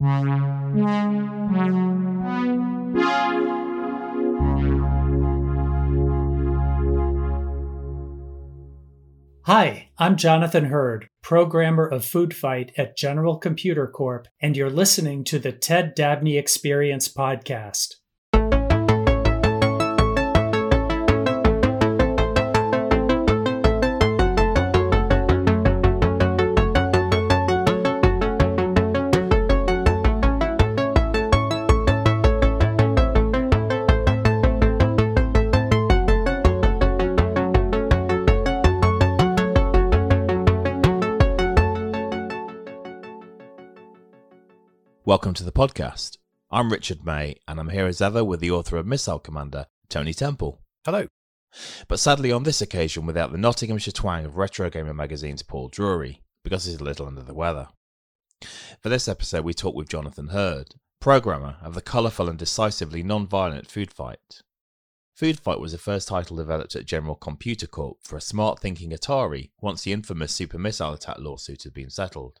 Hi, I'm Jonathan Hurd, programmer of Food Fight at General Computer Corp, and you're listening to the Ted Dabney Experience podcast. Welcome to the podcast. I'm Richard May, and I'm here as ever with the author of Missile Commander, Tony Temple. Hello. But sadly, on this occasion, without the Nottinghamshire twang of Retro Gamer magazine's Paul Drury, because he's a little under the weather. For this episode, we talk with Jonathan Hurd, programmer of the colourful and decisively non violent Food Fight. Food Fight was the first title developed at General Computer Corp for a smart thinking Atari once the infamous Super Missile Attack lawsuit had been settled.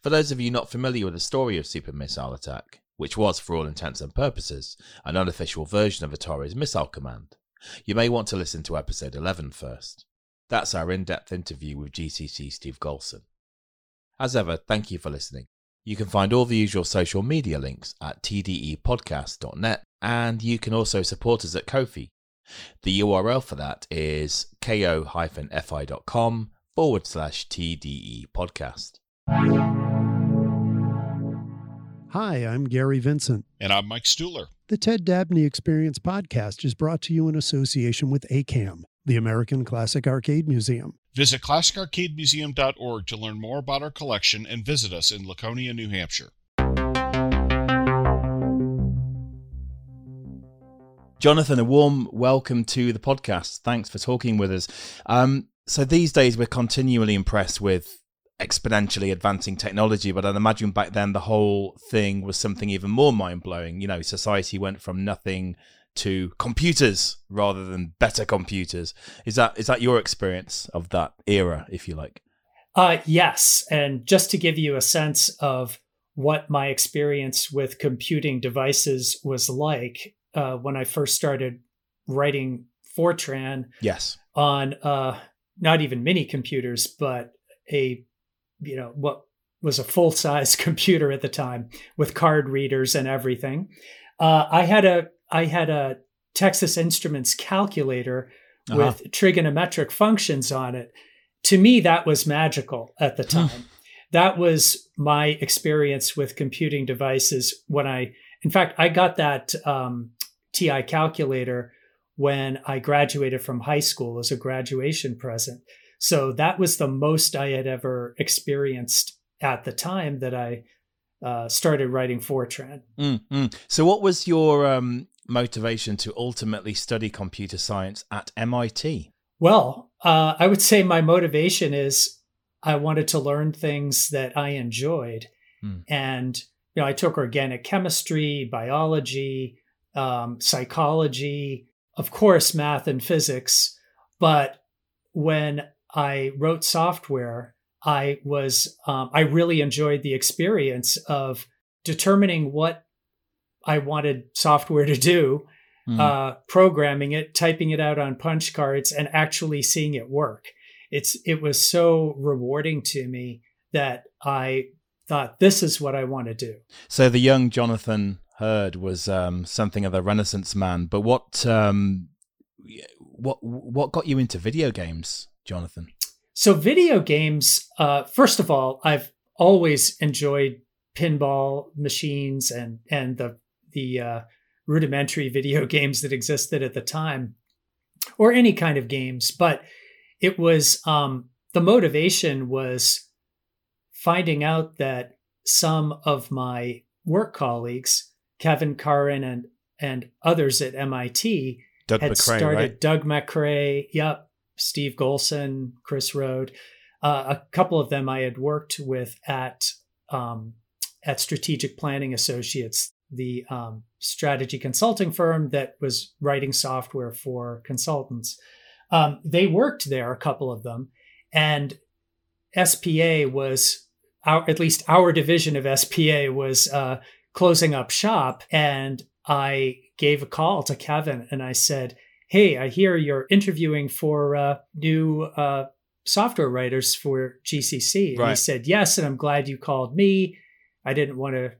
For those of you not familiar with the story of Super Missile Attack, which was, for all intents and purposes, an unofficial version of Atari's Missile Command, you may want to listen to episode 11 first. That's our in depth interview with GCC Steve Golson. As ever, thank you for listening. You can find all the usual social media links at tdepodcast.net, and you can also support us at Ko-fi. The URL for that is ko-fi.com forward slash TDE podcast. Hi, I'm Gary Vincent. And I'm Mike Stuhler. The Ted Dabney Experience podcast is brought to you in association with ACAM, the American Classic Arcade Museum. Visit classicarcademuseum.org to learn more about our collection and visit us in Laconia, New Hampshire. Jonathan, a warm welcome to the podcast. Thanks for talking with us. Um, so these days, we're continually impressed with exponentially advancing technology, but I'd imagine back then the whole thing was something even more mind blowing. You know, society went from nothing to computers rather than better computers. Is that is that your experience of that era, if you like? Uh, yes, and just to give you a sense of what my experience with computing devices was like uh, when I first started writing Fortran. Yes. On uh, not even mini computers, but a you know what was a full size computer at the time with card readers and everything. Uh, I had a I had a Texas Instruments calculator uh-huh. with trigonometric functions on it. To me, that was magical at the time. that was my experience with computing devices when I, in fact, I got that um, TI calculator when I graduated from high school as a graduation present. So that was the most I had ever experienced at the time that I uh, started writing Fortran. Mm-hmm. So, what was your um, motivation to ultimately study computer science at MIT? Well, uh, I would say my motivation is I wanted to learn things that I enjoyed. Mm. And, you know, I took organic chemistry, biology, um, psychology, of course, math and physics. But when I wrote software, I was um, I really enjoyed the experience of determining what I wanted software to do, mm. uh, programming it, typing it out on punch cards, and actually seeing it work. It's it was so rewarding to me that I thought this is what I want to do. So the young Jonathan Hurd was um, something of a renaissance man. But what um, what what got you into video games? Jonathan? So, video games, uh, first of all, I've always enjoyed pinball machines and and the the uh, rudimentary video games that existed at the time, or any kind of games. But it was um, the motivation was finding out that some of my work colleagues, Kevin Curran and and others at MIT, Doug had Macrae, started right? Doug Macrae, yep, Steve Golson, Chris Rode. Uh, a couple of them I had worked with at um, at Strategic Planning Associates, the um, strategy consulting firm that was writing software for consultants. Um, they worked there, a couple of them, and SPA was our at least our division of SPA was uh, closing up shop, and I gave a call to Kevin and I said, "Hey, I hear you're interviewing for uh, new uh, software writers for GCC." And Right. he said, "Yes," and I'm glad you called me. I didn't want to,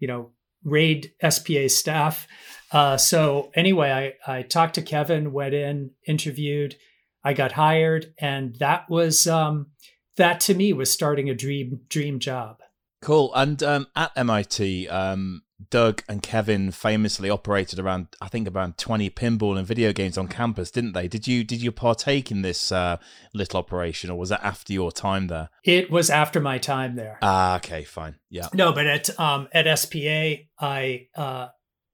you know, raid SPA staff. Uh, so anyway, I I talked to Kevin, went in, interviewed. I got hired, and that was um, that to me was starting a dream dream job. Cool. And um, at MIT, um, Doug and Kevin famously operated around, I think, around twenty pinball and video games on campus, didn't they? Did you did you partake in this uh, little operation, or was that after your time there? It was after my time there. Ah, okay, fine, yeah. No, but at um, at SPA, I uh,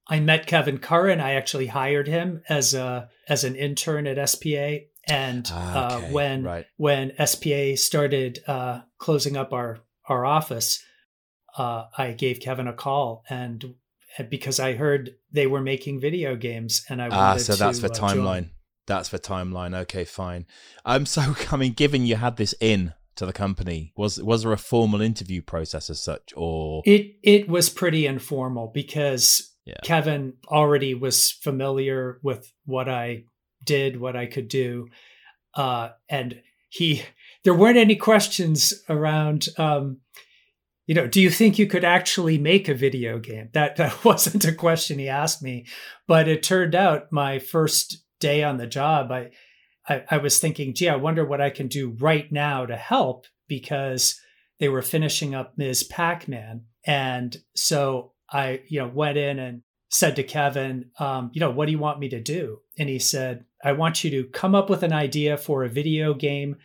I met Kevin Curran. I actually hired him as a as an intern at SPA, and Ah, uh, okay, when right. when SPA started uh, closing up our our office, uh, I gave Kevin a call, and because I heard they were making video games, and I wanted Ah, so that's to, for uh, join. timeline. That's for timeline. Okay, fine. I'm so I mean, given you had this in to the company, was was there a formal interview process as such, or It it was pretty informal because Yeah. Kevin already was familiar with what I did, what I could do, uh, and he there weren't any questions around. Um, you know, do you think you could actually make a video game? That that wasn't a question he asked me, but it turned out my first day on the job, I I, I was thinking, gee, I wonder what I can do right now to help because they were finishing up Ms. Pac-Man. And so I, you know, went in and said to Kevin, um, you know, what do you want me to do? And he said, I want you to come up with an idea for a video game,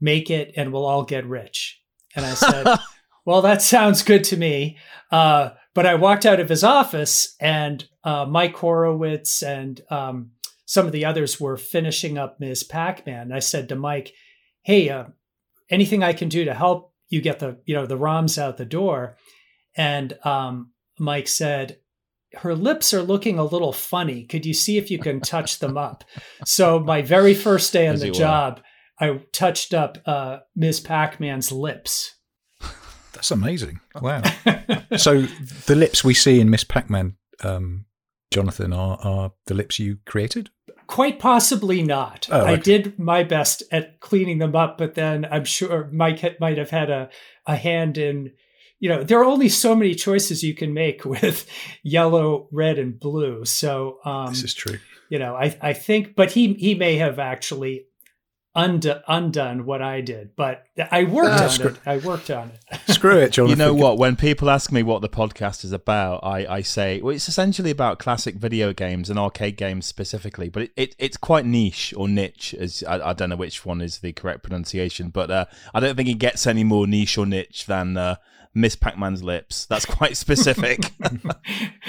make it, and we'll all get rich. And I said, well, that sounds good to me. Uh, but I walked out of his office and uh, Mike Horowitz and um, some of the others were finishing up Ms. Pac-Man. I said to Mike, "Hey, uh, anything I can do to help you get the you know the ROMs out the door?" And um, Mike said, "Her lips are looking a little funny. Could you see if you can touch them up?" So my very first day on As the were. job, I touched up uh, Ms. Pac-Man's lips. That's amazing. Wow. so the lips we see in Miss Pac-Man, um, Jonathan, are, are the lips you created? Quite possibly not. Oh, I did my best at cleaning them up, but then I'm sure Mike might have had a, a hand in. You know, there are only so many choices you can make with yellow, red, and blue. So, um, this is true. you know, I I think, but he he may have actually undo, undone what I did, but I worked Ah, on screw- it. I worked on it. Screw it, you know what? When people ask me what the podcast is about, I, I say, well, it's essentially about classic video games and arcade games specifically, but it, it it's quite niche or niche, as I, I don't know which one is the correct pronunciation, but uh, I don't think it gets any more niche or niche than uh, Miss Pac-Man's lips. That's quite specific.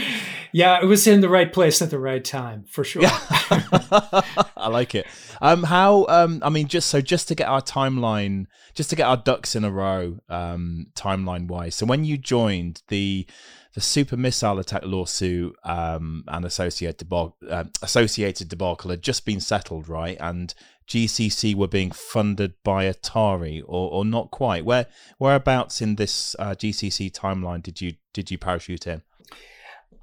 yeah, it was in the right place at the right time for sure. I like it. Um, how? Um, I mean, just so just to get our timeline, just to get our ducks in a row, um, timeline wise. So when you joined the the super missile attack lawsuit um, and associated debacle, uh, associated debacle had just been settled, right? And GCC were being funded by Atari, or, or not quite. Where whereabouts in this uh, GCC timeline did you did you parachute in?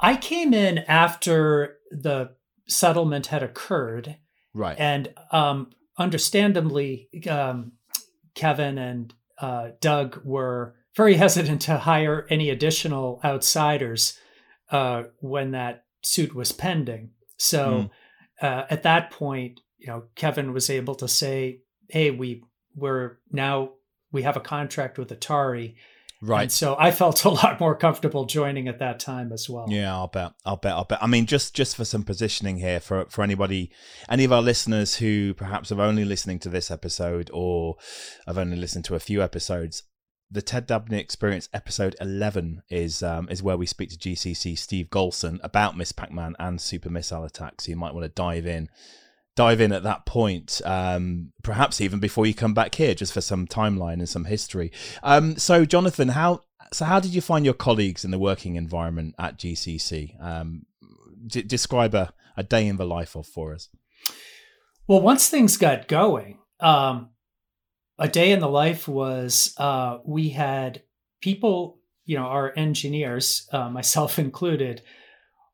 I came in after the settlement had occurred, Right. and um, understandably, um, Kevin and uh, Doug were very hesitant to hire any additional outsiders uh, when that suit was pending. So uh, at that point, you know, Kevin was able to say, "Hey, we we're now we have a contract with Atari." right. And so I felt a lot more comfortable joining at that time as well. Yeah, I'll bet. I'll bet. I'll bet. I mean, just just for some positioning here for for anybody, any of our listeners who perhaps are only listening to this episode or have only listened to a few episodes. The Ted Dabney Experience episode eleven is um, is where we speak to GCC Steve Golson about Miss Pac-Man and Super Missile Attack. So you might want to dive in, dive in at that point, um, perhaps even before you come back here, just for some timeline and some history. Um, so, Jonathan, how so? How did you find your colleagues in the working environment at GCC? Um, d- describe a, a day in the life of for us. Well, once things got going, um, a day in the life was uh, we had people, you know, our engineers, uh, myself included,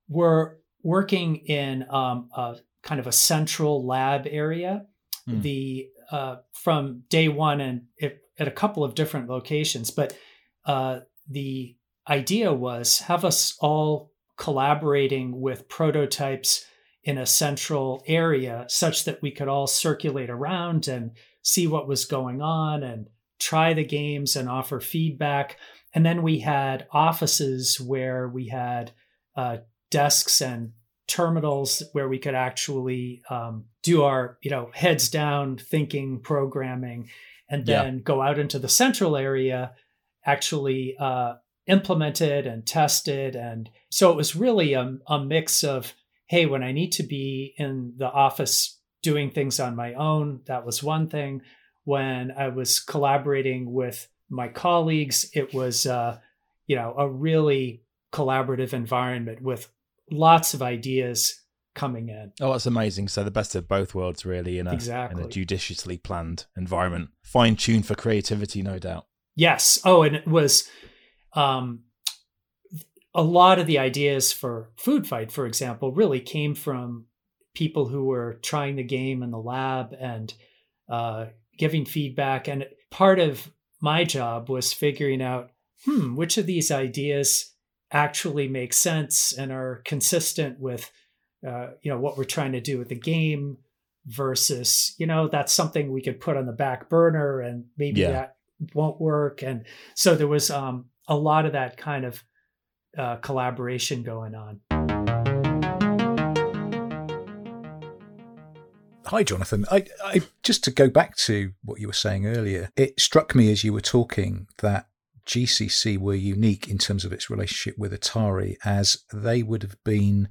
were working in um, a kind of a central lab area. Hmm. The uh, from day one and it, at a couple of different locations, but uh, the idea was have us all collaborating with prototypes in a central area such that we could all circulate around and see what was going on and try the games and offer feedback. And then we had offices where we had uh, desks and terminals where we could actually um, do our, you know, heads down thinking, programming, and Yeah. then go out into the central area, actually uh, implement it and tested. And so it was really a, a mix of, hey, when I need to be in the office doing things on my own, that was one thing. When I was collaborating with my colleagues, it was, uh, you know, a really collaborative environment with lots of ideas coming in. Oh, that's amazing. So the best of both worlds, really, in a, in a judiciously planned environment, fine tuned for creativity, no doubt. Yes. Oh, and it was um, a lot of the ideas for Food Fight, for example, really came from people who were trying the game in the lab and uh, giving feedback. And part of my job was figuring out, hmm, which of these ideas actually make sense and are consistent with, uh, you know, what we're trying to do with the game versus, you know, that's something we could put on the back burner and maybe Yeah. that won't work. And so there was um, a lot of that kind of uh, collaboration going on. Hi, Jonathan. I, I just to go back to what you were saying earlier, it struck me as you were talking that GCC were unique in terms of its relationship with Atari, as they would have been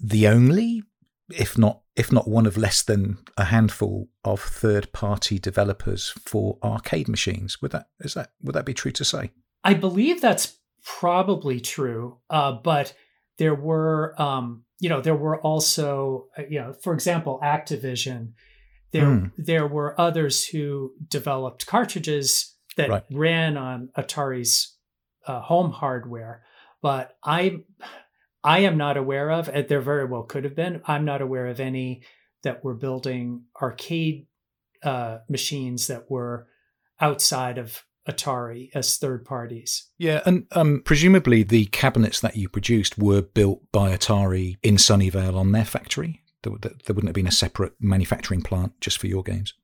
the only, if not if not one of less than a handful of third-party developers for arcade machines. Would that is that would that be true to say? I believe that's probably true, uh, but there were, um, you know, there were also, uh, you know, for example, Activision. There, Hmm. there were others who developed cartridges that Right. ran on Atari's uh, home hardware, but I, I am not aware of. and There very well could have been. I'm not aware of any that were building arcade uh, machines that were outside of Atari as third parties. Yeah, and um, presumably the cabinets that you produced were built by Atari in Sunnyvale on their factory. There, there there wouldn't have been a separate manufacturing plant just for your games.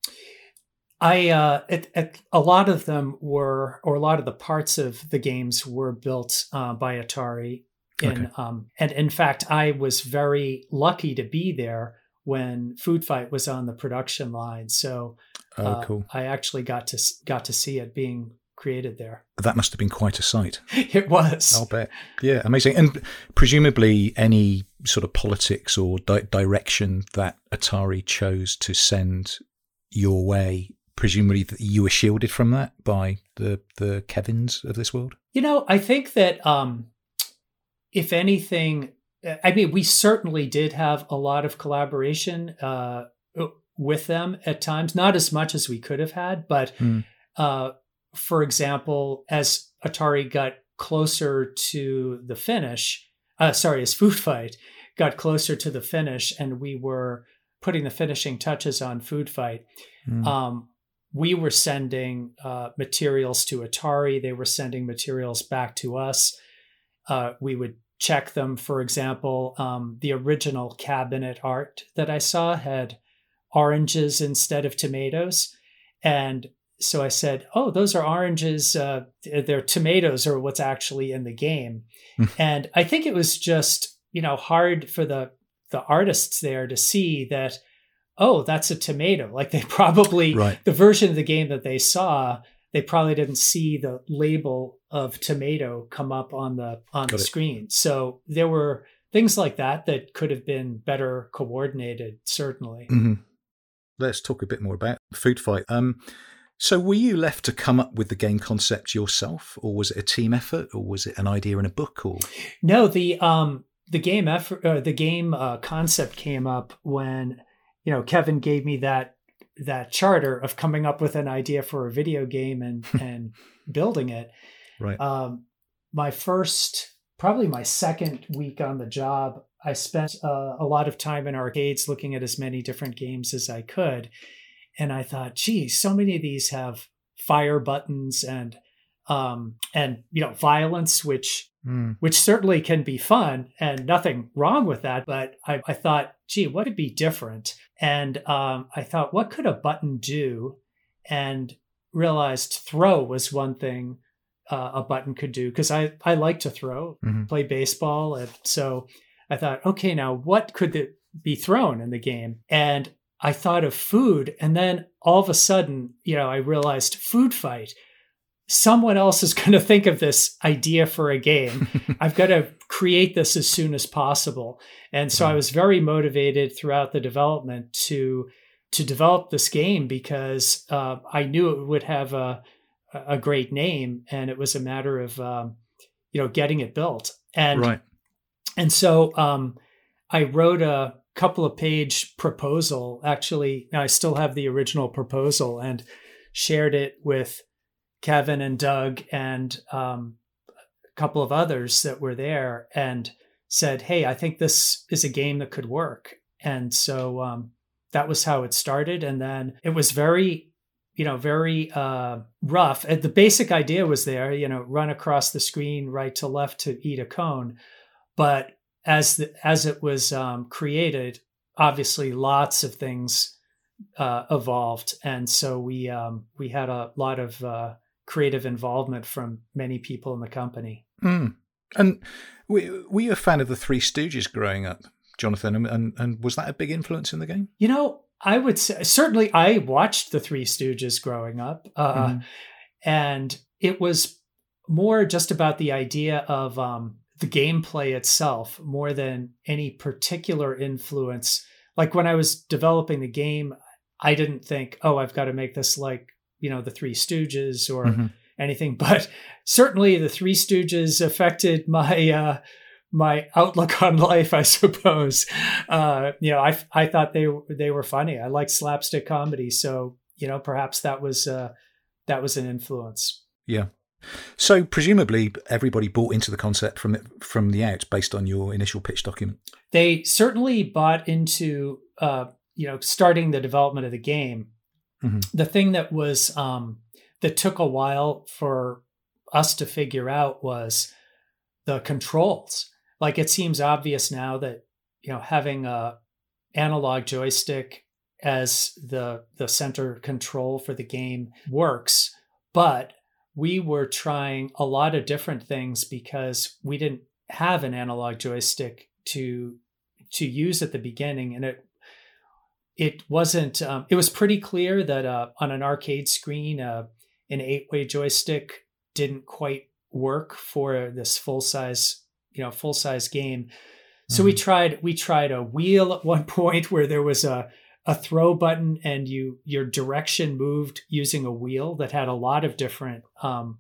I uh, it, it, a lot of them were, or a lot of the parts of the games were built uh, by Atari. In Okay. um, and in fact, I was very lucky to be there when Food Fight was on the production line. So Oh, uh, cool. I actually got to got to see it being created there. That must have been quite a sight. It was. I'll bet. Yeah, amazing. And presumably, any sort of politics or di- direction that Atari chose to send your way, presumably that you were shielded from that by the the Kevins of this world. You know, I think that um, if anything, I mean, we certainly did have a lot of collaboration uh, with them at times, not as much as we could have had, but Hmm. uh, for example, as Atari got closer to the finish, uh, sorry, as Food Fight got closer to the finish, and we were putting the finishing touches on Food Fight, Hmm. um, we were sending uh, materials to Atari. They were sending materials back to us. Uh, we would check them. For example, um, the original cabinet art that I saw had oranges instead of tomatoes. And so I said, Oh, those are oranges. Uh, they're tomatoes, or what's actually in the game. and I think it was just, you know, hard for the the artists there to see that oh, that's a tomato. Like they probably, Right. the version of the game that they saw, they probably didn't see the label of tomato come up on the on Got the it. screen. So there were things like that that could have been better coordinated, certainly. hmm Let's talk a bit more about Food Fight. Um, so, were you left to come up with the game concept yourself, or was it a team effort, or was it an idea in a book? Or No, the um the game effort, uh, the game uh, concept came up when you know Kevin gave me that that charter of coming up with an idea for a video game and and building it. Right. Um, my first, probably my second week on the job, I spent uh, a lot of time in arcades looking at as many different games as I could, and I thought, geez, so many of these have fire buttons and um, and you know violence, which Mm. which certainly can be fun and nothing wrong with that. But I, I thought, gee, what could be different? And um, I thought, what could a button do? And realized throw was one thing uh, a button could do because I, I like to throw, Mhm. play baseball. And so I thought, okay, now what could be thrown in the game? And I thought of food. And then all of a sudden, you know, I realized food fight someone else is going to think of this idea for a game. I've got to create this as soon as possible. And so I was very motivated throughout the development to to develop this game because uh, I knew it would have a a great name, and it was a matter of um, you know getting it built. And right. and so um, I wrote a couple of page proposal. Actually, I still have the original proposal and shared it with Kevin and Doug and um, a couple of others that were there and said, Hey, I think this is a game that could work. And so um, that was how it started. And then it was very, you know, very uh, rough. The basic idea was there, you know, run across the screen right to left to eat a cone. But as the, as it was um, created, obviously lots of things uh, evolved, and so we um, we had a lot of uh, creative involvement from many people in the company. Mm. And were, were you a fan of the Three Stooges growing up, Jonathan? And, and, was that a big influence in the game? You know, I would say certainly I watched the Three Stooges growing up, uh, Mhm. and it was more just about the idea of um, the gameplay itself more than any particular influence. Like when I was developing the game, I didn't think, oh, I've got to make this like you know the Three Stooges or Mhm. anything, but certainly the Three Stooges affected my. Uh, my outlook on life, I suppose. Uh, you know, I I thought they they were funny. I like slapstick comedy, so you know, perhaps that was uh, that was an influence. Yeah. So presumably everybody bought into the concept from the, from the out based on your initial pitch document. They certainly bought into uh, you know starting the development of the game. Mhm. The thing that was um, that took a while for us to figure out was the controls. Like it seems obvious now that you know having a analog joystick as the the center control for the game works, but we were trying a lot of different things because we didn't have an analog joystick to to use at the beginning and it it wasn't um, it was pretty clear that uh, on an arcade screen uh, an eight-way joystick didn't quite work for this full-size you know full-size game. So we tried we tried a wheel at one point where there was a a throw button and you your direction moved using a wheel that had a lot of different um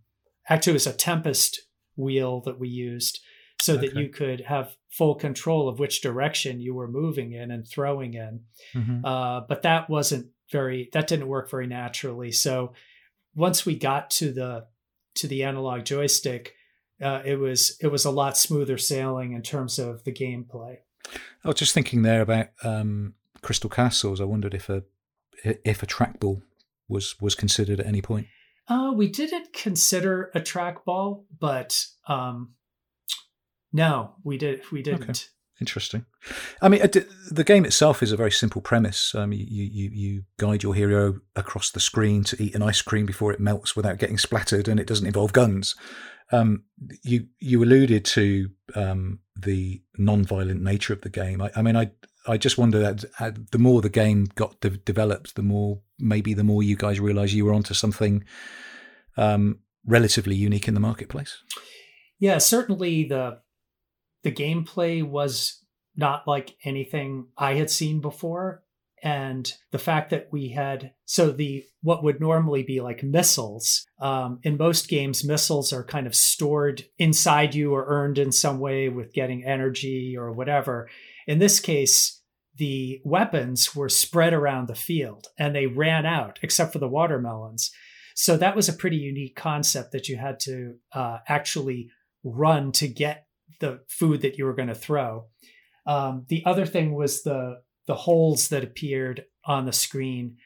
actually it was a tempest wheel that we used so that you could have full control of which direction you were moving in and throwing in Mhm. uh, but that wasn't very that didn't work very naturally so once we got to the to the analog joystick uh, it was it was a lot smoother sailing in terms of the gameplay I was just thinking there about um, Crystal Castles. I wondered if a if a trackball was was considered at any point. uh, we didn't consider a trackball but um, no we did we didn't Interesting. I mean, the game itself is a very simple premise. Um, you, you you guide your hero across the screen to eat an ice cream before it melts without getting splattered, and it doesn't involve guns. Um, you you alluded to um, the non-violent nature of the game. I, I mean, I I just wonder that uh, the more the game got de- developed, the more maybe the more you guys realised you were onto something um, relatively unique in the marketplace. Yeah, certainly the the gameplay was not like anything I had seen before. And the fact that we had so the what would normally be like missiles, um, in most games, missiles are kind of stored inside you or earned in some way with getting energy or whatever. In this case, the weapons were spread around the field and they ran out except for the watermelons. So that was a pretty unique concept that you had to uh, actually run to get the food that you were going to throw. Um, the other thing was the the holes that appeared on the screen,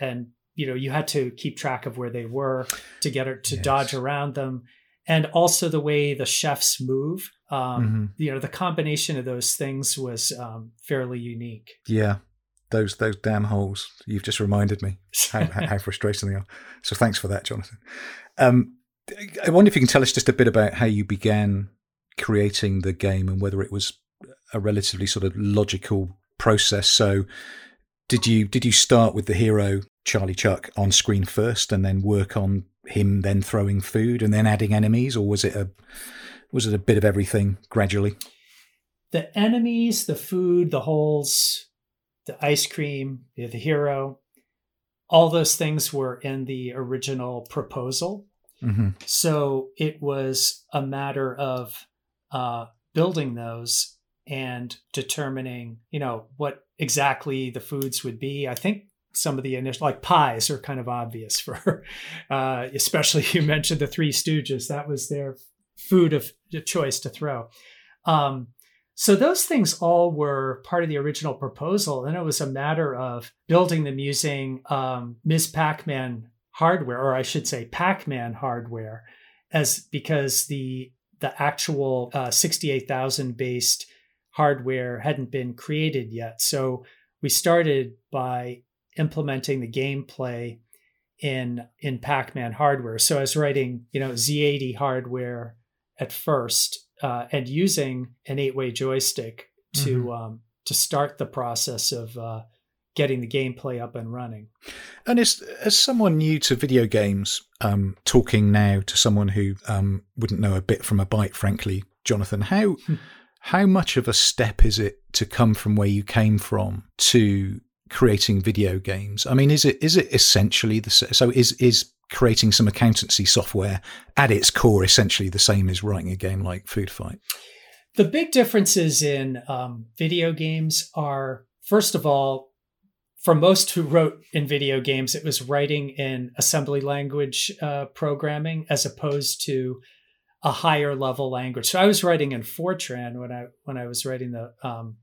and you know you had to keep track of where they were to get it to yes. dodge around them, and also the way the chefs move. Um, mm-hmm. You know, the combination of those things was um, fairly unique. Yeah, those those damn holes. You've just reminded me how, how frustrating they are. So thanks for that, Jonathan. Um, I wonder if you can tell us just a bit about how you began creating the game and whether it was a relatively sort of logical process. So, did you did you start with the hero Charlie Chuck on screen first, and then work on him then throwing food and then adding enemies, or was it a was it a bit of everything gradually? The enemies, the food, the holes, the ice cream, the hero, all those things were in the original proposal. Mm-hmm. So it was a matter of uh, building those and determining, you know, what exactly the foods would be. I think some of the initial, like pies, are kind of obvious for, uh, especially you mentioned the Three Stooges. That was their food of choice to throw. Um, so those things all were part of the original proposal, and it was a matter of building them using um, Ms. Pac-Man hardware, or I should say Pac-Man hardware, as because the the actual uh, 68,000 based hardware hadn't been created yet. So we started by implementing the gameplay in in Pac-Man hardware. So I was writing, you know, Z80 hardware at first uh, and using an eight-way joystick to mm-hmm. um, to start the process of uh, getting the gameplay up and running. And as as someone new to video games, um, talking now to someone who um, wouldn't know a bit from a byte, frankly, Jonathan, how hmm. how much of a step is it to come from where you came from to creating video games? I mean, is it is it essentially the so is is creating some accountancy software at its core essentially the same as writing a game like Food Fight? The big differences in um, video games are, first of all, for most who wrote in video games, it was writing in assembly language uh, programming as opposed to a higher level language. So I was writing in Fortran when I when I was writing the um,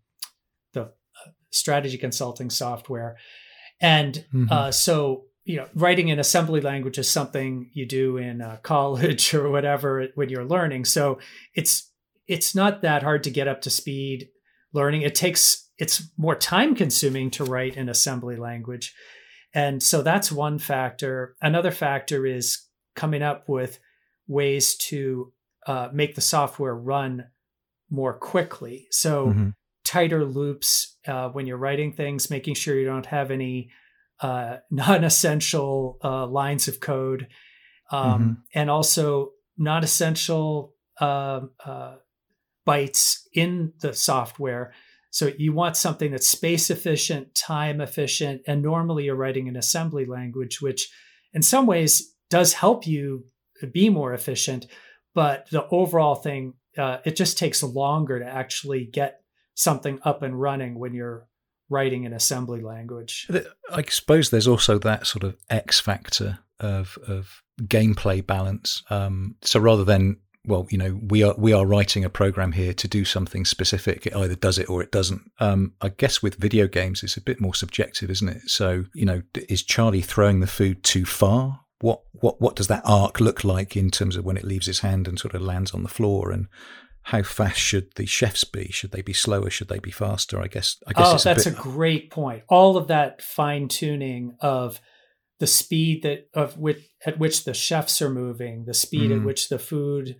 the uh, strategy consulting software, and mm-hmm. uh, so you know writing in assembly language is something you do in uh, college or whatever when you're learning. So it's it's not that hard to get up to speed learning. It takes it's more time consuming to write in assembly language. And so that's one factor. Another factor is coming up with ways to uh, make the software run more quickly. So mm-hmm. tighter loops uh, when you're writing things, making sure you don't have any uh, non-essential uh, lines of code, um, mm-hmm. and also non-essential um, uh, bytes in the software so you want something that's space efficient, time efficient, and normally you're writing an assembly language, which in some ways does help you be more efficient. But the overall thing, uh, it just takes longer to actually get something up and running when you're writing an assembly language. I suppose there's also that sort of X factor of of gameplay balance. Um, so rather than well, you know, we are we are writing a program here to do something specific. It either does it or it doesn't. Um, I guess with video games, it's a bit more subjective, isn't it? So, you know, is Charlie throwing the food too far? What what what does that arc look like in terms of when it leaves his hand and sort of lands on the floor? And how fast should the chefs be? Should they be slower? Should they be faster? I guess. I guess. Oh, that's a, bit... a great point. All of that fine tuning of the speed that of which at which the chefs are moving, the speed mm. at which the food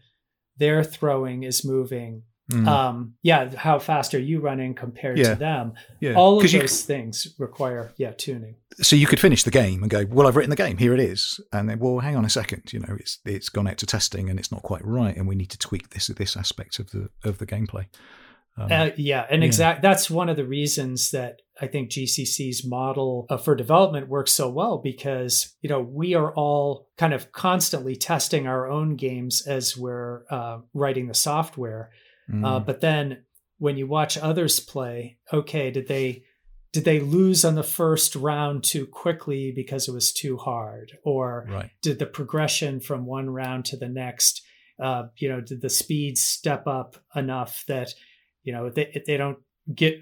they're throwing is moving. Mm. Um, yeah, how fast are you running compared yeah. to them? Yeah. All of those things require yeah tuning. So you could finish the game and go, well, I've written the game, here it is, and then, well, hang on a second, you know, it's it's gone out to testing and it's not quite right, and we need to tweak this this aspect of the of the gameplay. Um, uh, yeah, and yeah. exact that's one of the reasons that I think GCC's model uh, for development works so well because you know we are all kind of constantly testing our own games as we're uh, writing the software. Uh, mm. Uh, but then when you watch others play, okay, did they did they lose on the first round too quickly because it was too hard or Right. did the progression from one round to the next uh, you know did the speeds step up enough that you know they, they don't get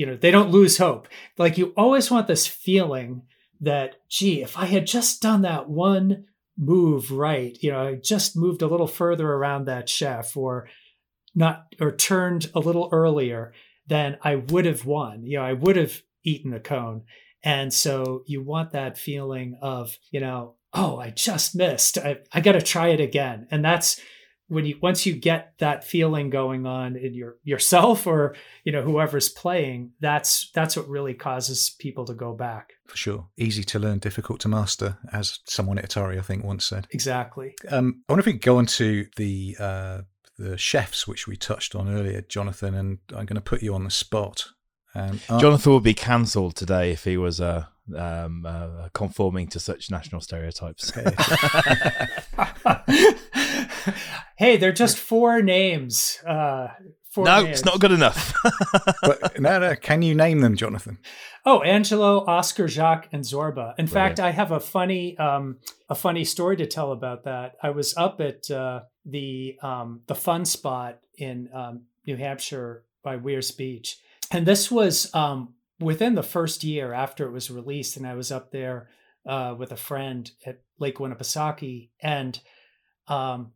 you know they don't lose hope. Like you always want this feeling that gee if i had just done that one move right you know i just moved a little further around that chef or not or turned a little earlier then i would have won. You know i would have eaten the cone. And so you want that feeling of you know oh i just missed. I, I got to try it again. And that's when you once you get that feeling going on in your yourself or you know whoever's playing that's that's what really causes people to go back For sure. Easy to learn, difficult to master, as someone at Atari, I think, once said. exactly Um, I wonder if we could go on to the uh, the chefs, which we touched on earlier, Jonathan, and I'm going to put you on the spot. Um, are- Jonathan would be cancelled today if he was uh, um, uh, conforming to such national stereotypes. hey they're just four names uh four no, names. it's not good enough. but no, no, can you name them, Jonathan? Oh, Angelo, Oscar, Jacques, and Zorba. In Brilliant. fact, I have a funny, um, a funny story to tell about that. I was up at uh, the um, the Funspot in um, New Hampshire by Weirs Beach, and this was um, within the first year after it was released, and I was up there uh, with a friend at Lake Winnipesaukee, and um,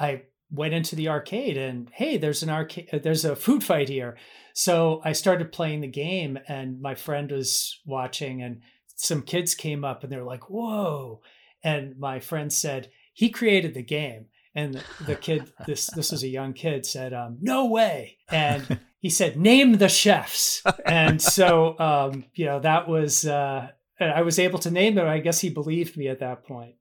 I went into the arcade and hey there's an arcade there's a food fight here. So i started playing the game and my friend was watching and some kids came up and they're like whoa. And my friend said he created the game. And the, the kid this this was a young kid said um, no way. And he said name the chefs. And so um, you know that was uh, i was able to name them i guess he believed me at that point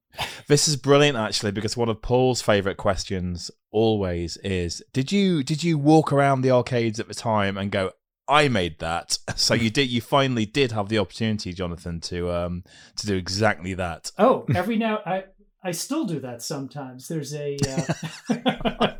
This is brilliant, actually, because one of Paul's favourite questions always is: Did you did you walk around the arcades at the time and go, "I made that"? So you did. You finally did have the opportunity, Jonathan, to um to do exactly that. Oh, every now I I still do that sometimes. There's a uh,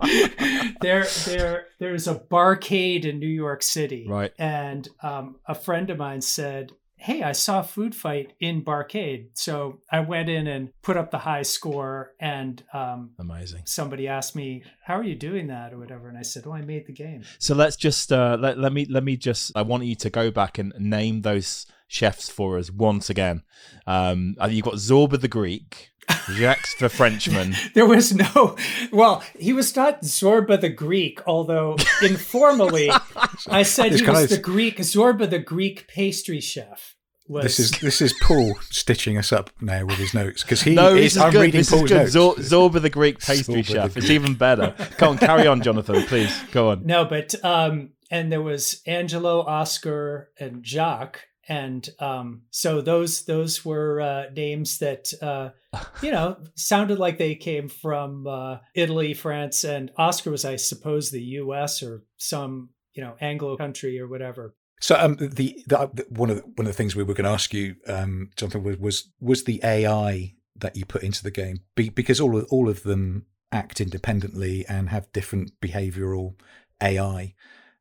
there there there's a barcade in New York City, Right. And um, a friend of mine said, "Hey, I saw Food Fight in barcade." So I went in and put up the high score, and um, Amazing. somebody asked me, "How are you doing that?" or whatever, and I said, "Oh, I made the game." So let's just uh, let let me let me just. I want you to go back and name those chefs for us once again. Um, uh, you've got Zorba the Greek, Jacques the Frenchman. There was no, well, he was not Zorba the Greek, although informally I said It's he was of- the Greek, Zorba the Greek pastry chef. Was, This is this is Paul stitching us up now with his notes because he No, is. is I'm good. reading This Paul's is good. notes. Zor- Zorba the Greek pastry Zorba the chef. It's even better. Come on, carry on, Jonathan, please. Go on. no, but, um, and there was Angelo, Oscar, and Jacques. And um, so those those were uh, names that uh, you know sounded like they came from uh, Italy, France, and Oscar was, I suppose, the U.S. or some you know Anglo country or whatever. So um, the, the one of the, one of the things we were going to ask you, um, Jonathan, was, was was the AI that you put into the game Be, because all of, all of them act independently and have different behavioural AI.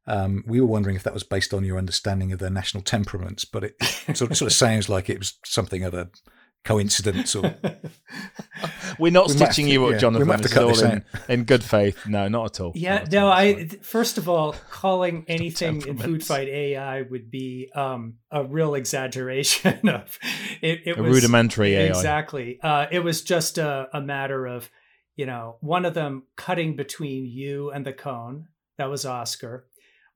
Um, we were wondering if that was based on your understanding of their national temperaments, but it sort of, sort of sounds like it was something of a coincidence or We're not We stitching to- you up, yeah, we Jonathan. might have to It's cut all this in, in good faith. No, not at all. Yeah, at no, all. I first of all, calling anything in Food. Fight AI would be um, a real exaggeration of it. It a was rudimentary AI. exactly. Uh, it was just a, a matter of you know one of them cutting between you and the cone. That was Oscar.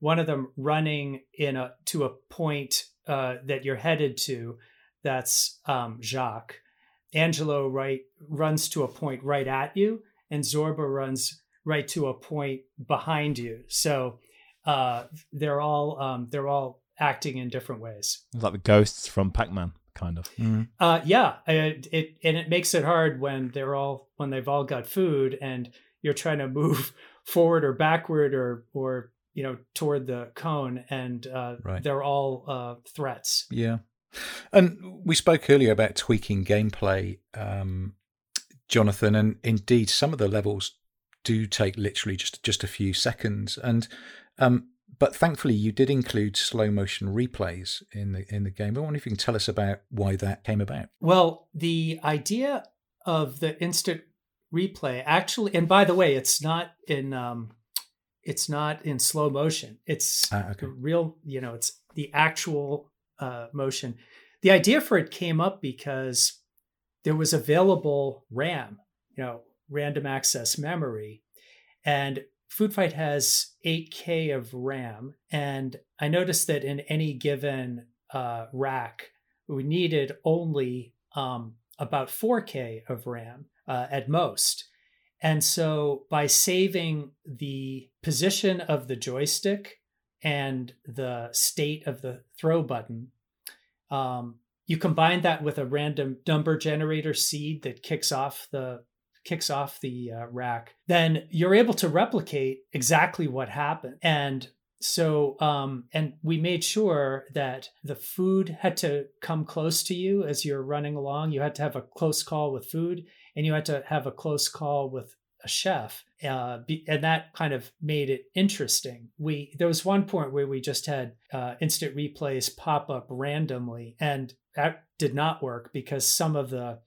One of them running in a to a point uh, that you're headed to. That's um, Jacques. Angelo right runs to a point right at you, and Zorba runs right to a point behind you. So uh, they're all um, they're all acting in different ways. It's like the ghosts from Pac-Man, kind of. Mm. Uh, yeah, it, it and it makes it hard when they're all when they've all got food and you're trying to move forward or backward or or you know toward the cone and uh, Right. they're all uh, threats. Yeah. And we spoke earlier about tweaking gameplay, um, Jonathan, and indeed some of the levels do take literally just just a few seconds. And um, but thankfully, you did include slow motion replays in the in the game. I wonder if you can tell us about why that came about. Well, the idea of the instant replay actually, and by the way, it's not in um, it's not in slow motion. It's Ah, okay. real. You know, it's the actual uh, motion. The idea for it came up because there was available RAM, you know, random access memory, and Food Fight has 8K of RAM, and I noticed that in any given uh, rack, we needed only um, about 4K of RAM uh, at most. And so by saving the position of the joystick and the state of the throw button, um, you combine that with a random number generator seed that kicks off the kicks off the uh, rack, then you're able to replicate exactly what happened. And so, um, and we made sure that the food had to come close to you as you're running along. You had to have a close call with food, and you had to have a close call with a chef, uh, be, and that kind of made it interesting. We there was one point where we just had uh, instant replays pop up randomly, and that did not work because some of the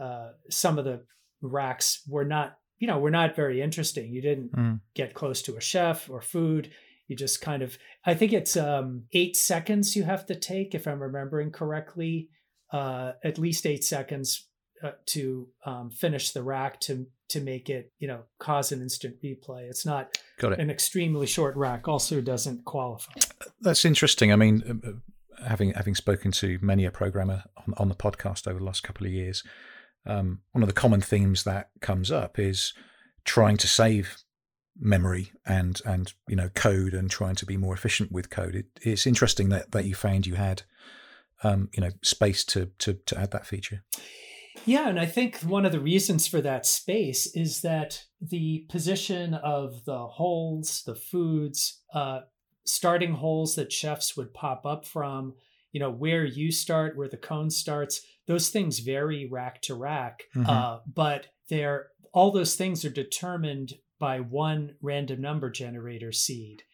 uh, some of the racks were not you know were not very interesting. You didn't Mm. get close to a chef or food. You just kind of I think it's um, eight seconds you have to take if I'm remembering correctly. Uh, at least eight seconds uh, to um, finish the rack to to make it you know cause an instant replay. It's not Got it. an extremely short rack. Also doesn't qualify. That's interesting. I mean, um, uh, having having spoken to many a programmer on, on the podcast over the last couple of years, um, one of the common themes that comes up is trying to save memory and and you know code and trying to be more efficient with code. It, it's interesting that that you found you had um, you know space to to to add that feature. Yeah, and I think one of the reasons for that space is that the position of the holes, the foods, uh, starting holes that chefs would pop up from, you know, where you start, where the cone starts, those things vary rack to rack. Mhm. Uh, but they're all those things are determined by one random number generator seed.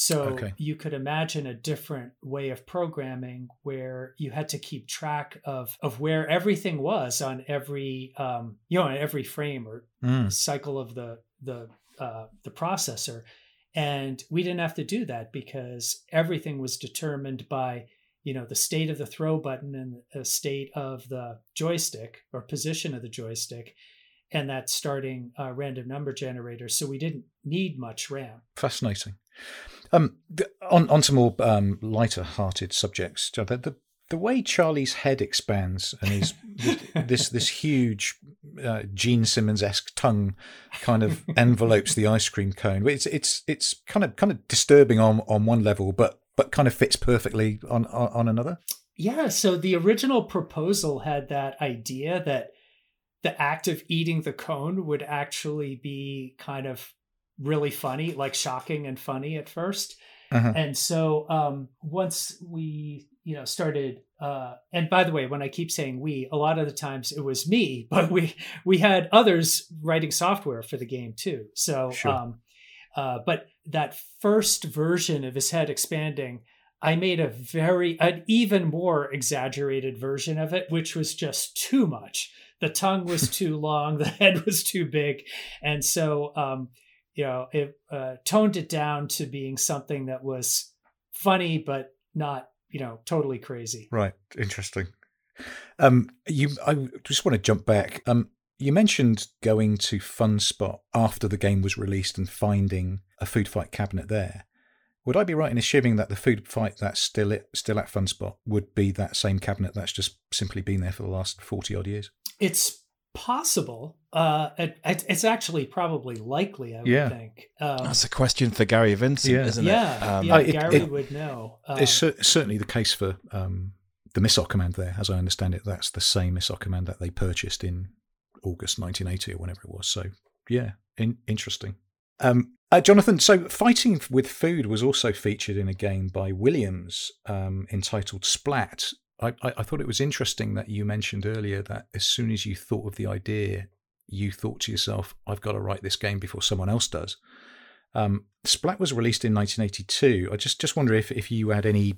So Okay. you could imagine a different way of programming where you had to keep track of of where everything was on every um, you know on every frame or Mm. cycle of the the uh, the processor, and we didn't have to do that because everything was determined by you know the state of the throw button and the state of the joystick or position of the joystick, and that starting uh, random number generator. So we didn't need much RAM. Fascinating. Um, on on to more um, lighter-hearted subjects. The, the the way Charlie's head expands and his this this huge uh, Gene Simmons esque tongue kind of envelopes the ice cream cone. It's it's it's kind of kind of disturbing on on one level, but but kind of fits perfectly on on, on another. Yeah, so the original proposal had that idea that the act of eating the cone would actually be kind of really funny, like shocking and funny at 1st Uh-huh. And so um, once we, you know, started, uh, and by the way, when I keep saying we, a lot of the times it was me, but we we had others writing software for the game too. So, Sure. um, uh, but that first version of his head expanding, I made a very, an even more exaggerated version of it, which was just too much. The tongue was too long, the head was too big, and so um, you know it uh, toned it down to being something that was funny but not you know totally crazy. Right. Interesting. Um, you, I just want to jump back. Um, you mentioned going to Funspot after the game was released and finding a food fight cabinet there. Would I be right in assuming that the food fight that's still it, still at Funspot would be that same cabinet that's just simply been there for the last forty odd years? It's possible. Uh, it, it- it's actually probably likely. I would Yeah. think. Um, That's a question for Gary Vincent, Yeah. isn't yeah, it? Um, yeah. Oh, it- Gary it- would know. Uh, it's cer- certainly the case for um, the missile command there, as I understand it. That's the same missile command that they purchased in August 1980 or whenever it was. So, yeah, in- interesting. Um, uh, Jonathan, so fighting with food was also featured in a game by Williams um, entitled Splat. I, I, thought it was interesting that you mentioned earlier that as soon as you thought of the idea, you thought to yourself, I've got to write this game before someone else does. Um, Splat was released in 1982. I just just wonder if if you had any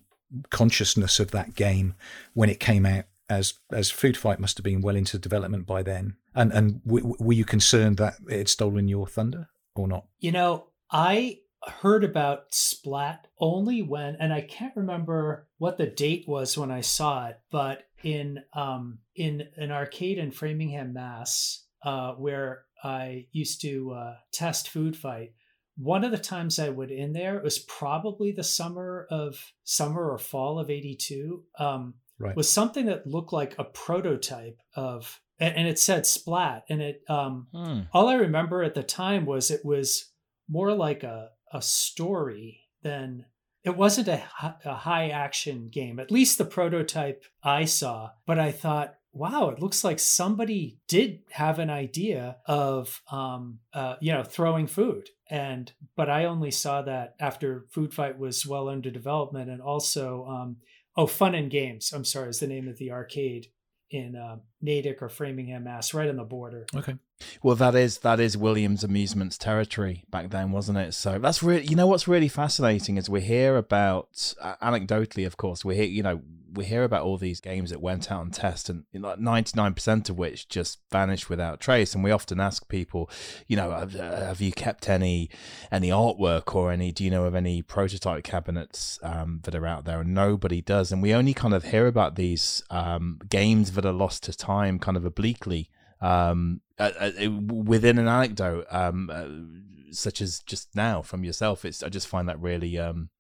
consciousness of that game when it came out, as as Food Fight must have been well into development by then. And and w- were you concerned that it had stolen your thunder or not? You know, I heard about Splat only when, and I can't remember what the date was when I saw it, but in um, in an arcade in Framingham, Mass, uh, where I used to uh, test Food Fight. One of the times I went in there it was probably the summer of summer or fall of '82. Um, Right. Was something that looked like a prototype of, and, and it said Splat, and it um, Hmm. all I remember at the time was it was more like a, a story then it wasn't a, a high action game, at least the prototype I saw. But I thought, wow, it looks like somebody did have an idea of, um, uh, you know, throwing food. And, but I only saw that after Food Fight was well under development and also, um, oh, Fun and Games, I'm sorry, is the name of the arcade in uh, Natick or Framingham, Mass, right on the border. Okay. Well, that is that is Williams Amusements territory back then, wasn't it? So that's really, you know, what's really fascinating is we hear about, uh, anecdotally, of course, we hear, you know, we hear about all these games that went out on test, and like ninety nine percent of which just vanished without trace. And we often ask people, you know, have, uh, have you kept any any artwork or any? Do you know of any prototype cabinets um, that are out there? And nobody does. And we only kind of hear about these um, games that are lost to time, kind of obliquely um, uh, uh, within an anecdote, um, uh, such as just now from yourself. It's I just find that really um,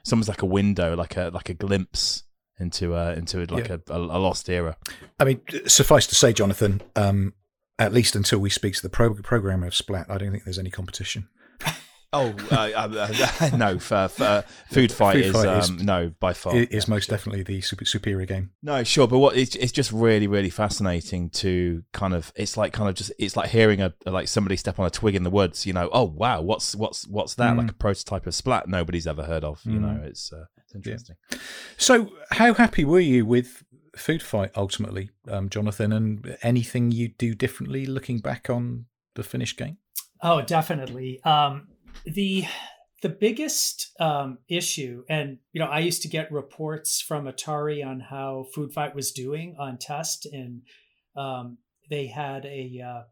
it's almost like a window, like a like a glimpse into uh, into like Yeah. a, a, a lost era. I mean, suffice to say, Jonathan, um, at least until we speak to the pro- programmer of Splat, I don't think there's any competition. Oh uh, uh, no, for, for food fight Food is, Fight is- um, no by far It is Yeah, most sure. definitely the super, superior game. No, sure, but what it's it's just really really fascinating to kind of it's like kind of just it's like hearing a like somebody step on a twig in the woods. You know, oh wow, what's what's what's that? Mm. Like a prototype of Splat nobody's ever heard of. You Mm. know, it's uh, it's interesting. So, how happy were you with Food Fight ultimately, um, Jonathan? And anything you'd do differently looking back on the finished game? Oh, definitely. Um, the the biggest um, issue, and you know, I used to get reports from Atari on how Food Fight was doing on test, and um, they had a uh,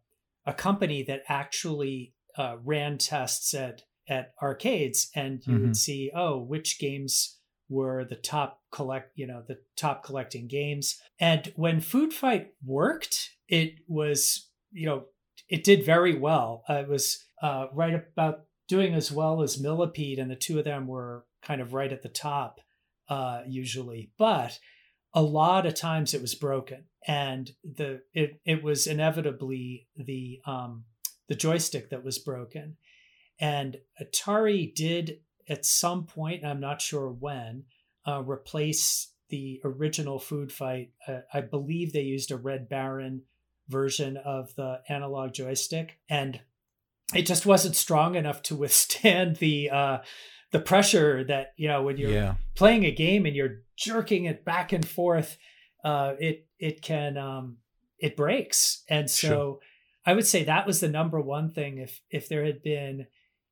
a company that actually uh, ran tests at at arcades, and you Mhm. would see, oh, which games were the top collect, you know, the top collecting games. And when Food Fight worked, it was, you know, it did very well. Uh, it was uh, right about doing as well as Millipede, and the two of them were kind of right at the top uh, usually. But a lot of times it was broken, and the it it was inevitably the um, the joystick that was broken. And Atari did at some point, I'm not sure when, uh, replace the original Food Fight. Uh, I believe they used a Red Baron version of the analog joystick, and it just wasn't strong enough to withstand the uh, the pressure that you know when you're yeah. playing a game and you're jerking it back and forth, uh, it it can um, it breaks. And so Sure. I would say that was the number one thing. If if there had been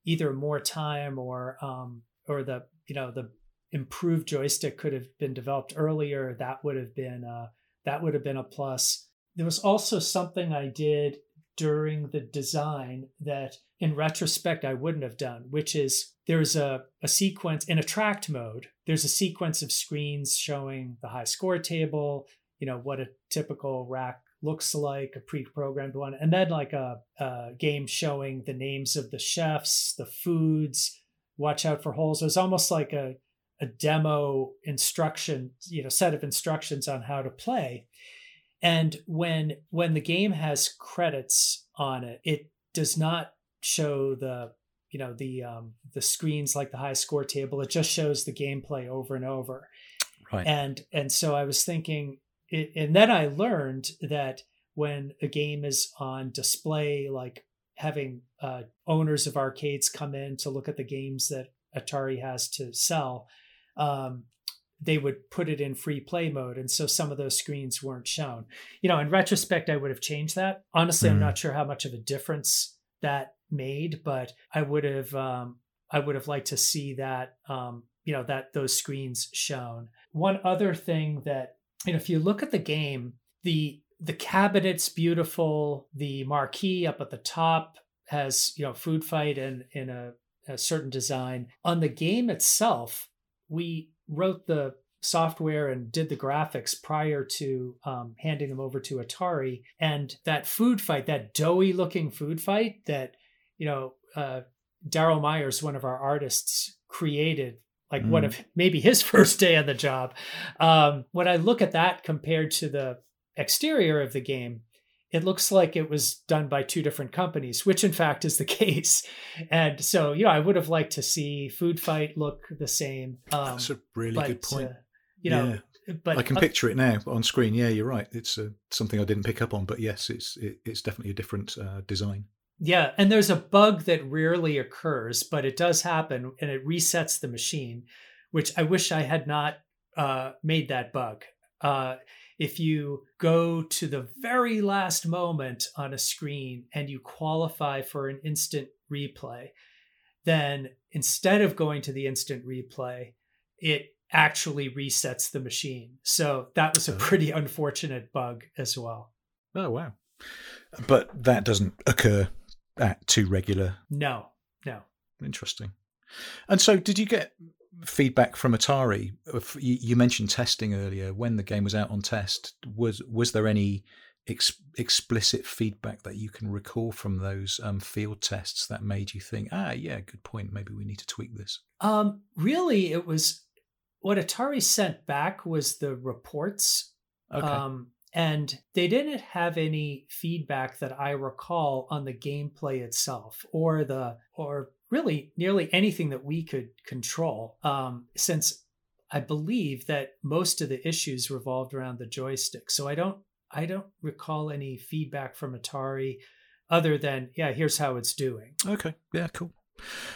either more time or um, or the you know the improved joystick could have been developed earlier, that would have been uh, that would have been a plus. There was also something I did during the design that in retrospect I wouldn't have done, which is there's a, a sequence in attract mode. There's a sequence of screens showing the high score table, you know, what a typical rack looks like, a pre-programmed one, and then like a, a game showing the names of the chefs, the foods, watch out for holes. It was almost like a, a demo instruction, you know, set of instructions on how to play. And when when the game has credits on it, it does not show the you know the um, the screens like the high score table. It just shows the gameplay over and over. Right. And and so I was thinking, it, and then I learned that when a game is on display, like having uh, owners of arcades come in to look at the games that Atari has to sell, um, they would put it in free play mode, and so some of those screens weren't shown. You know, in retrospect, I would have changed that. Honestly, I'm Mm. not sure how much of a difference that made, but I would have um, I would have liked to see that um, you know that those screens shown. One other thing that you know, if you look at the game, the the cabinet's beautiful. The marquee up at the top has you know food fight and in a, a certain design. On the game itself, we wrote the software and did the graphics prior to um, handing them over to Atari. And that food fight, that doughy looking food fight that, you know, uh, Daryl Myers, one of our artists, created like mm. one of maybe his first day on the job. Um, when I look at that compared to the exterior of the game, it looks like it was done by two different companies, which in fact is the case. And so, you know, I would have liked to see Food Fight look the same. Um, That's a really but, good point. Uh, you know, yeah. but I can uh, picture it now on screen. Yeah, you're right. It's uh, something I didn't pick up on, but yes, it's it, it's definitely a different uh, design. Yeah, and there's a bug that rarely occurs, but it does happen, and it resets the machine, which I wish I had not uh, made that bug. If you go to the very last moment on a screen and you qualify for an instant replay, then instead of going to the instant replay, it actually resets the machine. So that was a oh. pretty unfortunate bug as well. Oh, wow. But that doesn't occur at too regular. No, no. Interesting. And so, did you get feedback from Atari? You mentioned testing earlier. When the game was out on test, was was there any ex- explicit feedback that you can recall from those um, field tests that made you think, ah, yeah, good point. Maybe we need to tweak this. Um, really, it was what Atari sent back was the reports. Okay. Um, and they didn't have any feedback that I recall on the gameplay itself or the or really nearly anything that we could control. Um, since I believe that most of the issues revolved around the joystick. So I don't I don't recall any feedback from Atari other than yeah, here's how it's doing. Okay. Yeah, cool.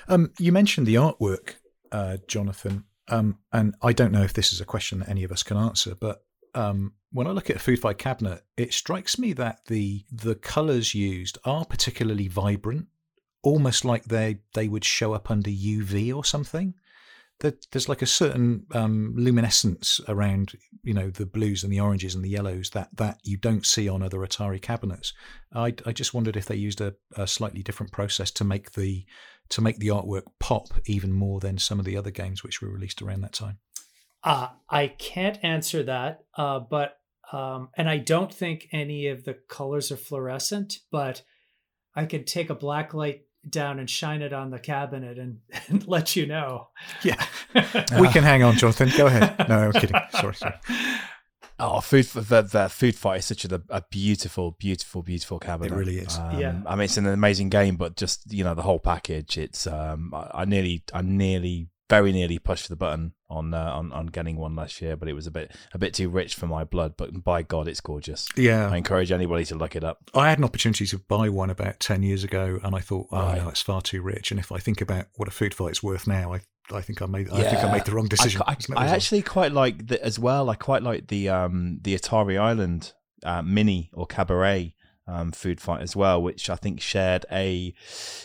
Um, you mentioned the artwork, uh, Jonathan. Um, and I don't know if this is a question that any of us can answer, but um, when I look at a food fight cabinet, it strikes me that the the colours used are particularly vibrant, almost like they they would show up under UV or something. There's like a certain um, luminescence around, you know, the blues and the oranges and the yellows that that you don't see on other Atari cabinets. I, I just wondered if they used a, a slightly different process to make the to make the artwork pop even more than some of the other games which were released around that time. Uh, I can't answer that, uh, but um, and I don't think any of the colors are fluorescent, but I could take a black light down and shine it on the cabinet and, and let you know. Yeah, we can hang on, Jonathan. Go ahead. No, I'm kidding. Sorry, sorry. Oh, food the, the food fight is such a, a beautiful, beautiful, beautiful cabinet. It really is. Um, yeah, I mean it's an amazing game, but just you know the whole package. It's um, I, I nearly, I nearly very nearly pushed the button on uh, on on getting one last year, but it was a bit a bit too rich for my blood. But by God, it's gorgeous. Yeah, I encourage anybody to look it up. I had an opportunity to buy one about ten years ago, and I thought, oh right. no, it's far too rich. And if I think about what a food fight fight's worth now, I I think I made I think I made the wrong decision. I, I, I actually quite like that as well. I quite like the um the Atari Island uh, mini or cabaret um, food fight as well, which I think shared a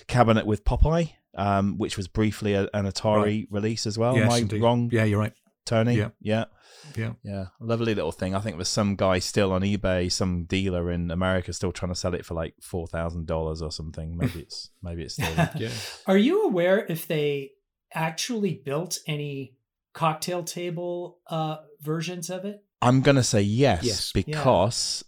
cabinet with Popeye um, which was briefly a, an Atari right. release as well. Yes, Am I indeed. wrong? Yeah, you're right. Tony? Yeah. Yeah. Yeah. Yeah. Lovely little thing. I think there's some guy still on eBay, some dealer in America still trying to sell it for like four thousand dollars or something. Maybe it's maybe it's still yeah. Are you aware if they actually built any cocktail table uh versions of it? I'm gonna say yes, yes. because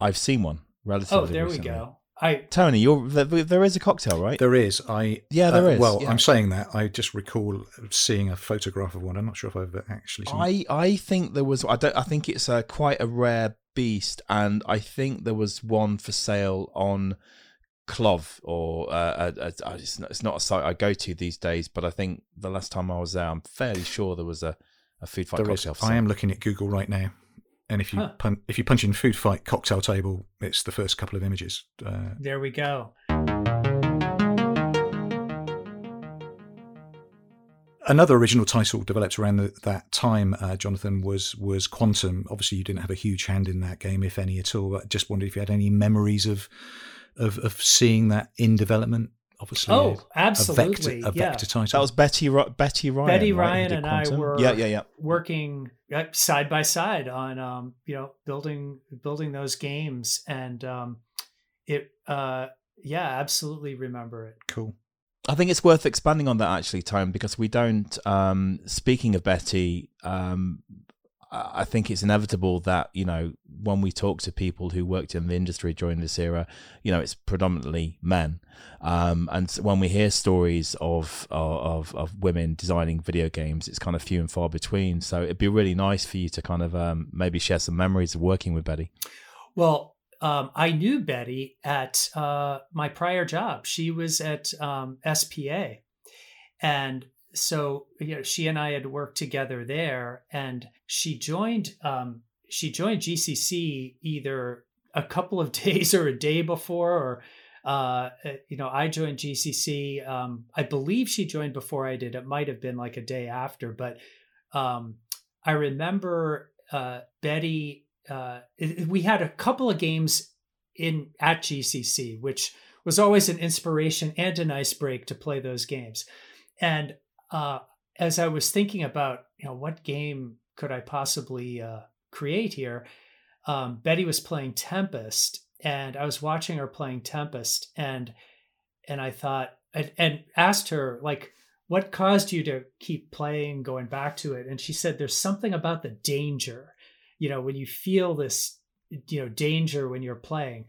yeah. I've seen one relatively. Oh, there recently. we go. I Tony, you're there is a cocktail, right? There is. I yeah, there uh, is. Well, yeah. I'm saying that I just recall seeing a photograph of one. I'm not sure if I've actually. seen I it. I think there was. I don't. I think it's a quite a rare beast, and I think there was one for sale on KLOV or uh, a, a, it's, not, it's not a site I go to these days. But I think the last time I was there, I'm fairly sure there was a a food fight there cocktail. I am looking at Google right now. And if you huh. pun- if you punch in food fight cocktail table, it's the first couple of images. Uh, there we go. Another original title developed around the, that time, uh, Jonathan, was was Quantum. Obviously, you didn't have a huge hand in that game, if any at all. But just wondered if you had any memories of of, of seeing that in development obviously. Oh, a, absolutely. A vector, a yeah. vector title. That was Betty Ri- Betty Ryan. Betty right, Ryan did and I were Yeah, yeah, yeah. working uh, side by side on um, you know building building those games and um, it uh, yeah absolutely remember it cool. I think it's worth expanding on that actually, Tone, because we don't. Um, speaking of Betty, um, I think it's inevitable that you know when we talk to people who worked in the industry during this era, you know, it's predominantly men, um, and when we hear stories of, of of women designing video games, it's kind of few and far between. So it'd be really nice for you to kind of um, maybe share some memories of working with Betty. Well, um, I knew Betty at uh, my prior job. She was at um, SPA, and so you know she and I had worked together there. And she joined um, she joined GCC either a couple of days or a day before, or uh, you know I joined GCC. Um, I believe she joined before I did. It might have been like a day after, but um, I remember uh, Betty uh, it- we had a couple of games in at GCC, which was always an inspiration and a nice break to play those games. And uh, as I was thinking about, you know, what game could I possibly uh, create here, um, Betty was playing Tempest, and I was watching her playing Tempest, and and I thought and, and asked her like, what caused you to keep playing, going back to it? And she said, there's something about the danger you know when you feel this you know danger when you're playing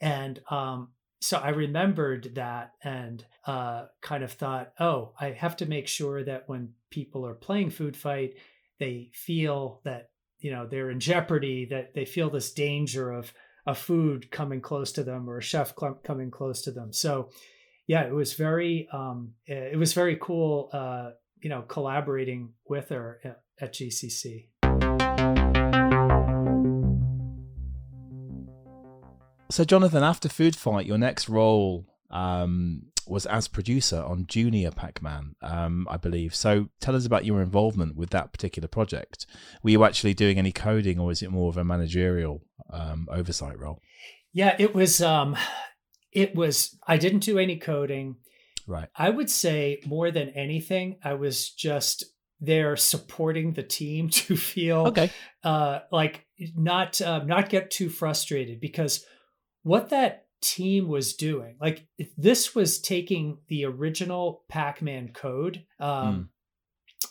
and um so i remembered that and uh kind of thought oh i have to make sure that when people are playing food fight they feel that you know they're in jeopardy that they feel this danger of a food coming close to them or a chef coming close to them. So yeah it was very um it was very cool uh you know collaborating with her at gcc So, Jonathan, after Food Fight, your next role um, was as producer on Junior Pac Man, um, I believe. So, tell us about your involvement with that particular project. Were you actually doing any coding, or is it more of a managerial um, oversight role? Yeah, it was um it was I didn't do any coding. Right. I would say more than anything, I was just there supporting the team to feel Okay. uh like not uh, not get too frustrated because what that team was doing, like this was taking the original Pac-Man code, um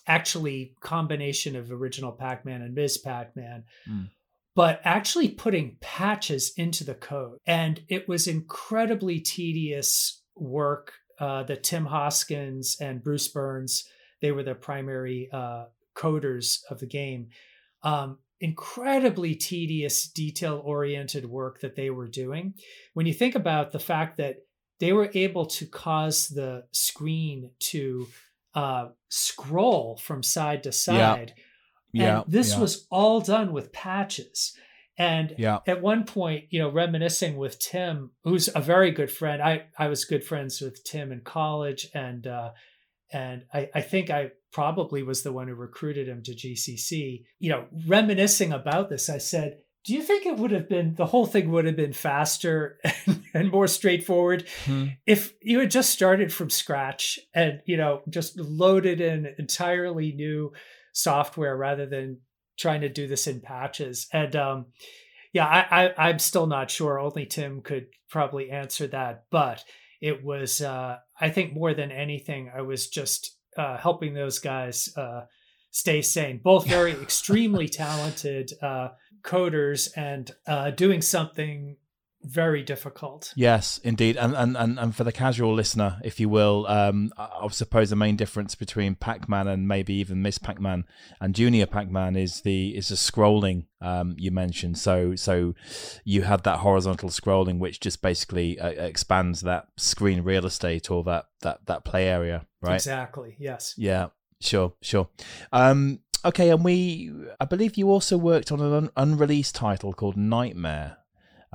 actually combination of original Pac-Man and Ms. Pac-Man Mm. but actually putting patches into the code. And it was incredibly tedious work uh, that Tim Hoskins and Bruce Burns, they were the primary uh, coders of the game. Um, incredibly tedious, detail oriented work that they were doing. When you think about the fact that they were able to cause the screen to uh, scroll from side to side. Yeah. And this yeah, was all done with patches. And Yeah. at one point, you know, reminiscing with Tim, who's a very good friend. I, I was good friends with Tim in college and uh and I, I think I probably was the one who recruited him to GCC. You know, reminiscing about this, I said, do you think it would have been the whole thing would have been faster and, and more straightforward Hmm. if you had just started from scratch and you know just loaded in entirely new software rather than trying to do this in patches and um yeah I, I i'm still not sure only tim could probably answer that but it was uh i think more than anything i was just uh helping those guys uh stay sane. Both very extremely talented uh coders and uh doing something very difficult Yes, indeed, and, and and and for the casual listener, if you will, um, I I suppose the main difference between Pac-Man and maybe even Ms. Pac-Man and Junior Pac-Man is the is the scrolling um, you mentioned. So so you had that horizontal scrolling, which just basically uh, expands that screen real estate or that that that play area, right? exactly yes Yeah, sure, sure. Um, okay, and we, I believe you also worked on an un- unreleased title called Nightmare.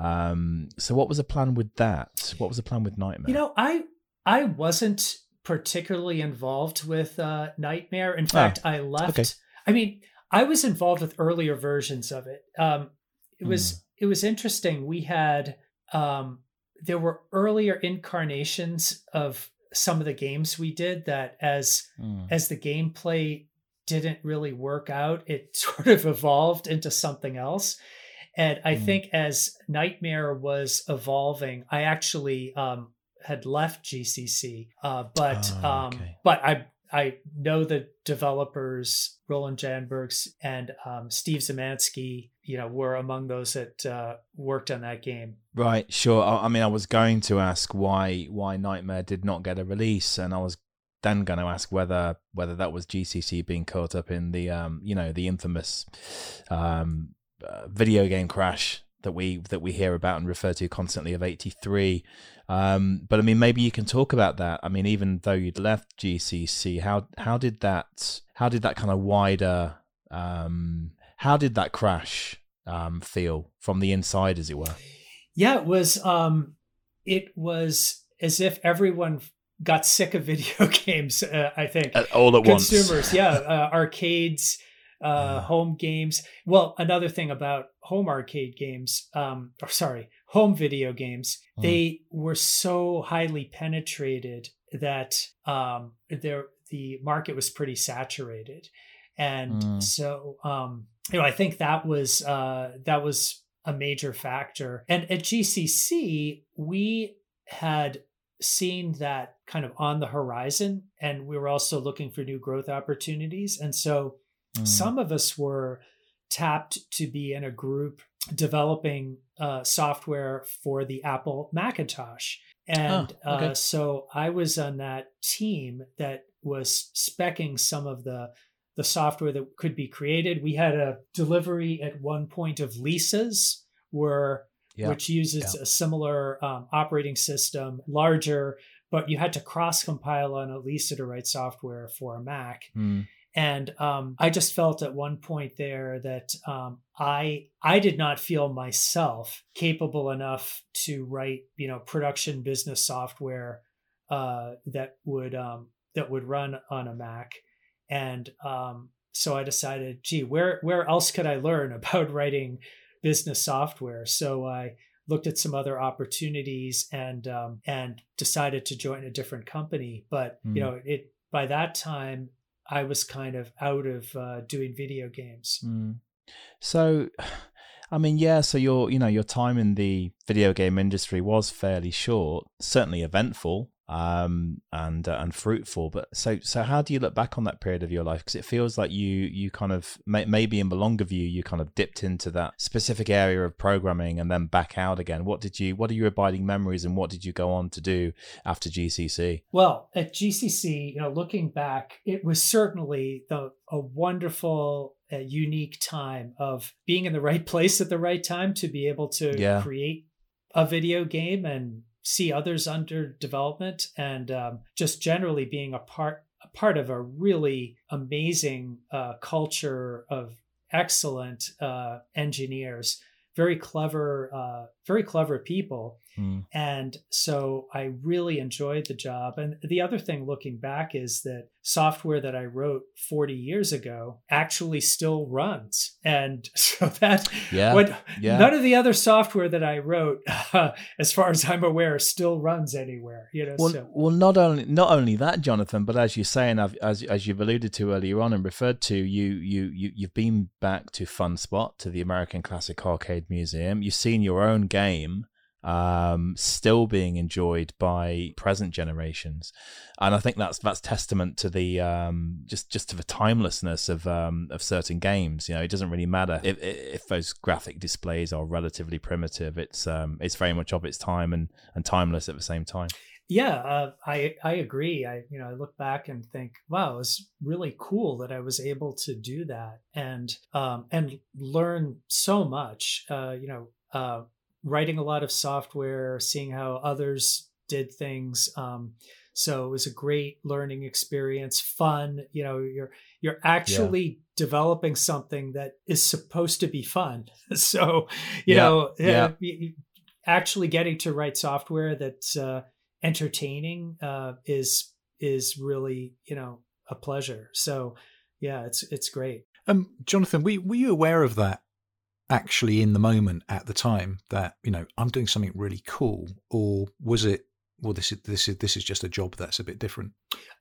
Um, so what was the plan with that? What was the plan with Nightmare? You know, I I wasn't particularly involved with uh, Nightmare. In fact, I left. okay. I mean, I was involved with earlier versions of it. Um, it was it was interesting. We had um, there were earlier incarnations of some of the games we did that as Mm. as the gameplay didn't really work out, it sort of evolved into something else. And I Mm. think as Nightmare was evolving, I actually um, had left GCC, uh, but Ah, um, okay. but I I know the developers Roland Janbergs and um, Steve Zemansky, you know, were among those that uh, worked on that game. Right, sure. I, I mean, I was going to ask why why Nightmare did not get a release, and I was then going to ask whether whether that was GCC being caught up in the um you know the infamous um uh, video game crash that we that we hear about and refer to constantly of 83 um but i mean maybe you can talk about that. I mean even though you'd left gcc how how did that how did that kind of wider um how did that crash um feel from the inside as it were? Yeah, it was um it was as if everyone got sick of video games, uh, I think. Uh, all at once. Consumers, yeah, uh, arcades, uh, Yeah. home games. Well, another thing about home arcade games, um, or sorry, home video games, Mm. they were so highly penetrated that um, there the market was pretty saturated, and Mm. so um, you know, I think that was uh, that was a major factor. And at GCC, we had seen that kind of on the horizon, and we were also looking for new growth opportunities. And so Mm. some of us were tapped to be in a group developing uh, software for the Apple Macintosh. And Oh, okay. uh, so I was on that team that was specking some of the the software that could be created. We had a delivery at one point of Lisa's, where Yeah. which uses a similar um, operating system, larger, but you had to cross compile on a Lisa to write software for a Mac. Mm. And um, I just felt at one point there that um, I I did not feel myself capable enough to write you know production business software uh, that would um, that would run on a Mac, and um, so I decided, gee, where where else could I learn about writing business software? So I looked at some other opportunities and um, and decided to join a different company. But Mm. you know, it by that time I was kind of out of uh, doing video games. Mm. So, I mean, yeah. So your, you know, your time in the video game industry was fairly short, certainly eventful, um, and uh, and fruitful. But so, so how do you look back on that period of your life? Because it feels like you, you kind of may, maybe in the longer view, you kind of dipped into that specific area of programming and then back out again. What did you? What are your abiding memories, and what did you go on to do after GCC? Well, at GCC, you know, looking back, it was certainly the a wonderful, uh, unique time of being in the right place at the right time to be able to Yeah. create a video game and see others under development, and um, just generally being a part a part of a really amazing uh, culture of excellent uh, engineers, very clever, uh, very clever people. Mm. And so I really enjoyed the job. And the other thing looking back is that software that I wrote 40 years ago actually still runs. And so that Yeah, what yeah. none of the other software that I wrote, as far as I'm aware, still runs anywhere. You know, Well, so well, not only not only that, Jonathan, but as you're saying, I've- as as you've alluded to earlier on and referred to, you you you you've been back to Funspot to the American Classic Arcade Museum. You've seen your own game um still being enjoyed by present generations and i think that's that's testament to the um just just to the timelessness of um of certain games you know it doesn't really matter if if those graphic displays are relatively primitive it's um it's very much of its time and and timeless at the same time yeah, uh, I I agree. I you know I look back and think, wow, it was really cool that I was able to do that and um, and learn so much. Uh, you know, uh, writing a lot of software, seeing how others did things. Um, so it was a great learning experience, fun. You know, you're you're actually developing something that is supposed to be fun. So you Yeah, know, yeah. actually getting to write software that's uh, entertaining uh, is is really you know a pleasure. So yeah, it's it's great. Um, Jonathan, were, were you aware of that actually in the moment at the time that you know I'm doing something really cool, or was it? Well, this is this is this is just a job that's a bit different.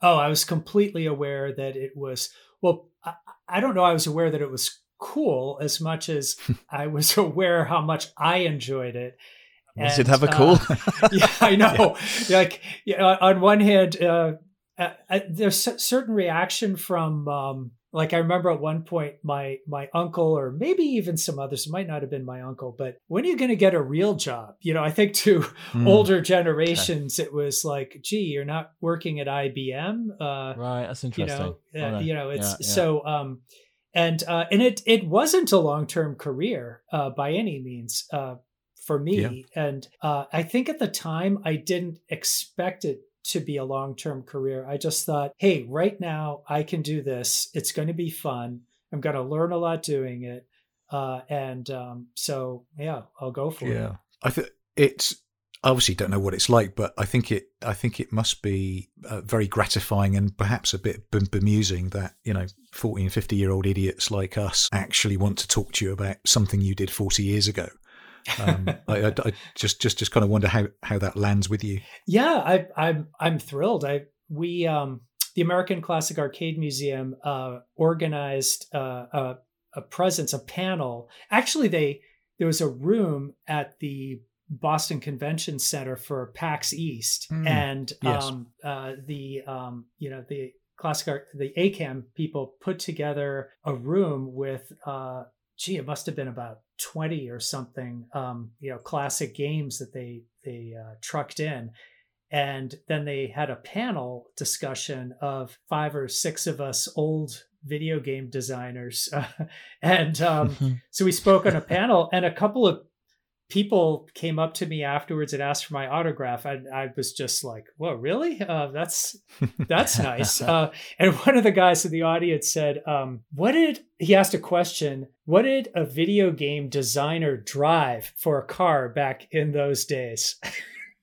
Oh, I was completely aware that it was. Well, I, I don't know. I was aware that it was cool as much as I was aware how much I enjoyed it. Does it have a cool? Uh, yeah, I know. yeah. Like, yeah, on one hand, uh, uh, uh there's a certain reaction from um, like I remember at one point my my uncle or maybe even some others might not have been my uncle but when are you going to get a real job you know I think to mm. older generations okay. it was like gee you're not working at IBM uh, right that's interesting you know, uh, you know it's yeah, yeah. so um and uh, and it it wasn't a long-term career uh, by any means uh, for me yeah. and uh, I think at the time I didn't expect it to be a long term career. I just thought, hey, right now I can do this. It's going to be fun. I'm going to learn a lot doing it. Uh, and um, so, yeah, I'll go for yeah. it. Yeah. I think it's obviously don't know what it's like, but I think it I think it must be uh, very gratifying and perhaps a bit bemusing that you know 14, 50 year old idiots like us actually want to talk to you about something you did 40 years ago. Um, I, I, I, just just just kind of wonder how how that lands with you. Yeah, I, I'm I'm thrilled. I we um, the American Classic Arcade Museum uh, organized uh, a, a presence, a panel. Actually, they there was a room at the Boston Convention Center for PAX East, mm, and yes. um, uh, the um, you know the classic art, the ACAM people put together a room with uh, gee, it must have been about 20 or something, um, you know, classic games that they, they uh, trucked in. And then they had a panel discussion of five or six of us old video game designers. Uh, and um, mm-hmm. so we spoke on a panel, and a couple of people came up to me afterwards and asked for my autograph and i was just like "Whoa, really? Uh, that's that's nice. Uh, and one of the guys in the audience said um, what did he asked a question what did a video game designer drive for a car back in those days?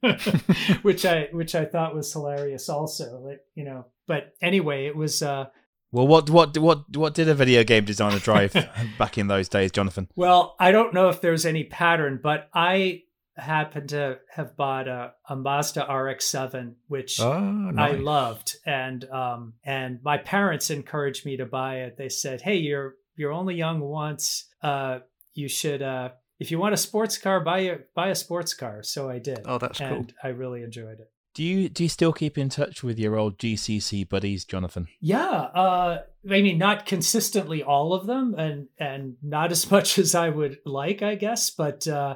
Which i which i thought was hilarious also you know but anyway it was uh, well, what what what what did a video game designer drive back in those days, Jonathan? Well, I don't know if there's any pattern, but I happen to have bought a, a Mazda RX-7, which oh, nice. I loved, and um, and my parents encouraged me to buy it. They said, "Hey, you're you're only young once. Uh, you should." Uh, if you want a sports car, buy a buy a sports car. So I did. Oh, that's and cool. I really enjoyed it. Do you do you still keep in touch with your old GCC buddies, Jonathan? Yeah, uh, I mean, not consistently all of them, and and not as much as I would like, I guess. But uh,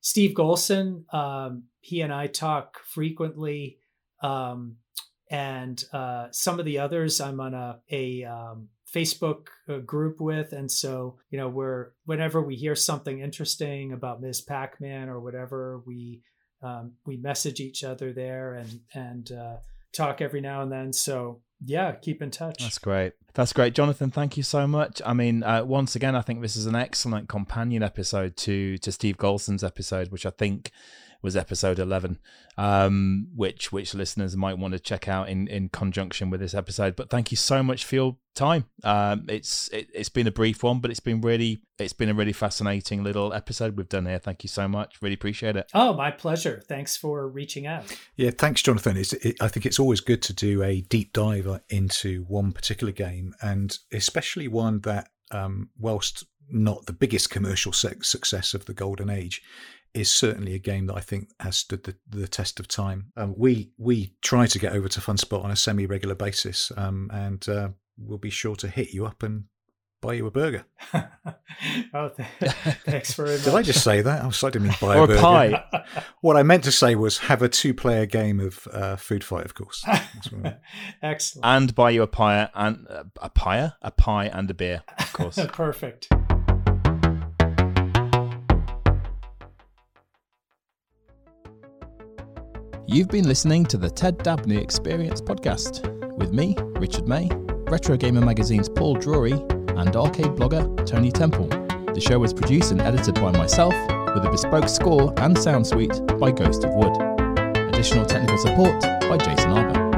Steve Golson, um, he and I talk frequently, um, and uh, some of the others I'm on a a um, Facebook uh, group with, and so you know, we're whenever we hear something interesting about Ms. Pac-Man or whatever, we um, we message each other there and and uh, talk every now and then. So yeah, keep in touch. That's great. That's great, Jonathan. Thank you so much. I mean, uh, once again, I think this is an excellent companion episode to to Steve Golson's episode, which I think was episode 11 um, which which listeners might want to check out in in conjunction with this episode. But thank you so much for your time. Um, it's it, has been a brief one but it's been really it's been a really fascinating little episode we've done here. Thank you so much. Really appreciate it. Oh my pleasure. Thanks for reaching out. Yeah thanks jonathan. It's, it, i think it's always good to do a deep dive into one particular game and especially one that um, whilst not the biggest commercial success of the golden age is certainly a game that I think has stood the, the test of time. Um, we we try to get over to Funspot on a semi regular basis, um, and uh, we'll be sure to hit you up and buy you a burger. oh, th- thanks very much. Did I just say that? I was I didn't mean buy or a burger. pie. what I meant to say was have a two-player game of uh, food fight, of course. Excellent. And buy you a pie and uh, a pie, a pie and a beer, of course. Perfect. You've been listening to the Ted Dabney Experience podcast with me, Richard May, Retro Gamer Magazine's Paul Drury, and arcade blogger Tony Temple. The show was produced and edited by myself, with a bespoke score and sound suite by Ghost of Wood. Additional technical support by Jason Arber.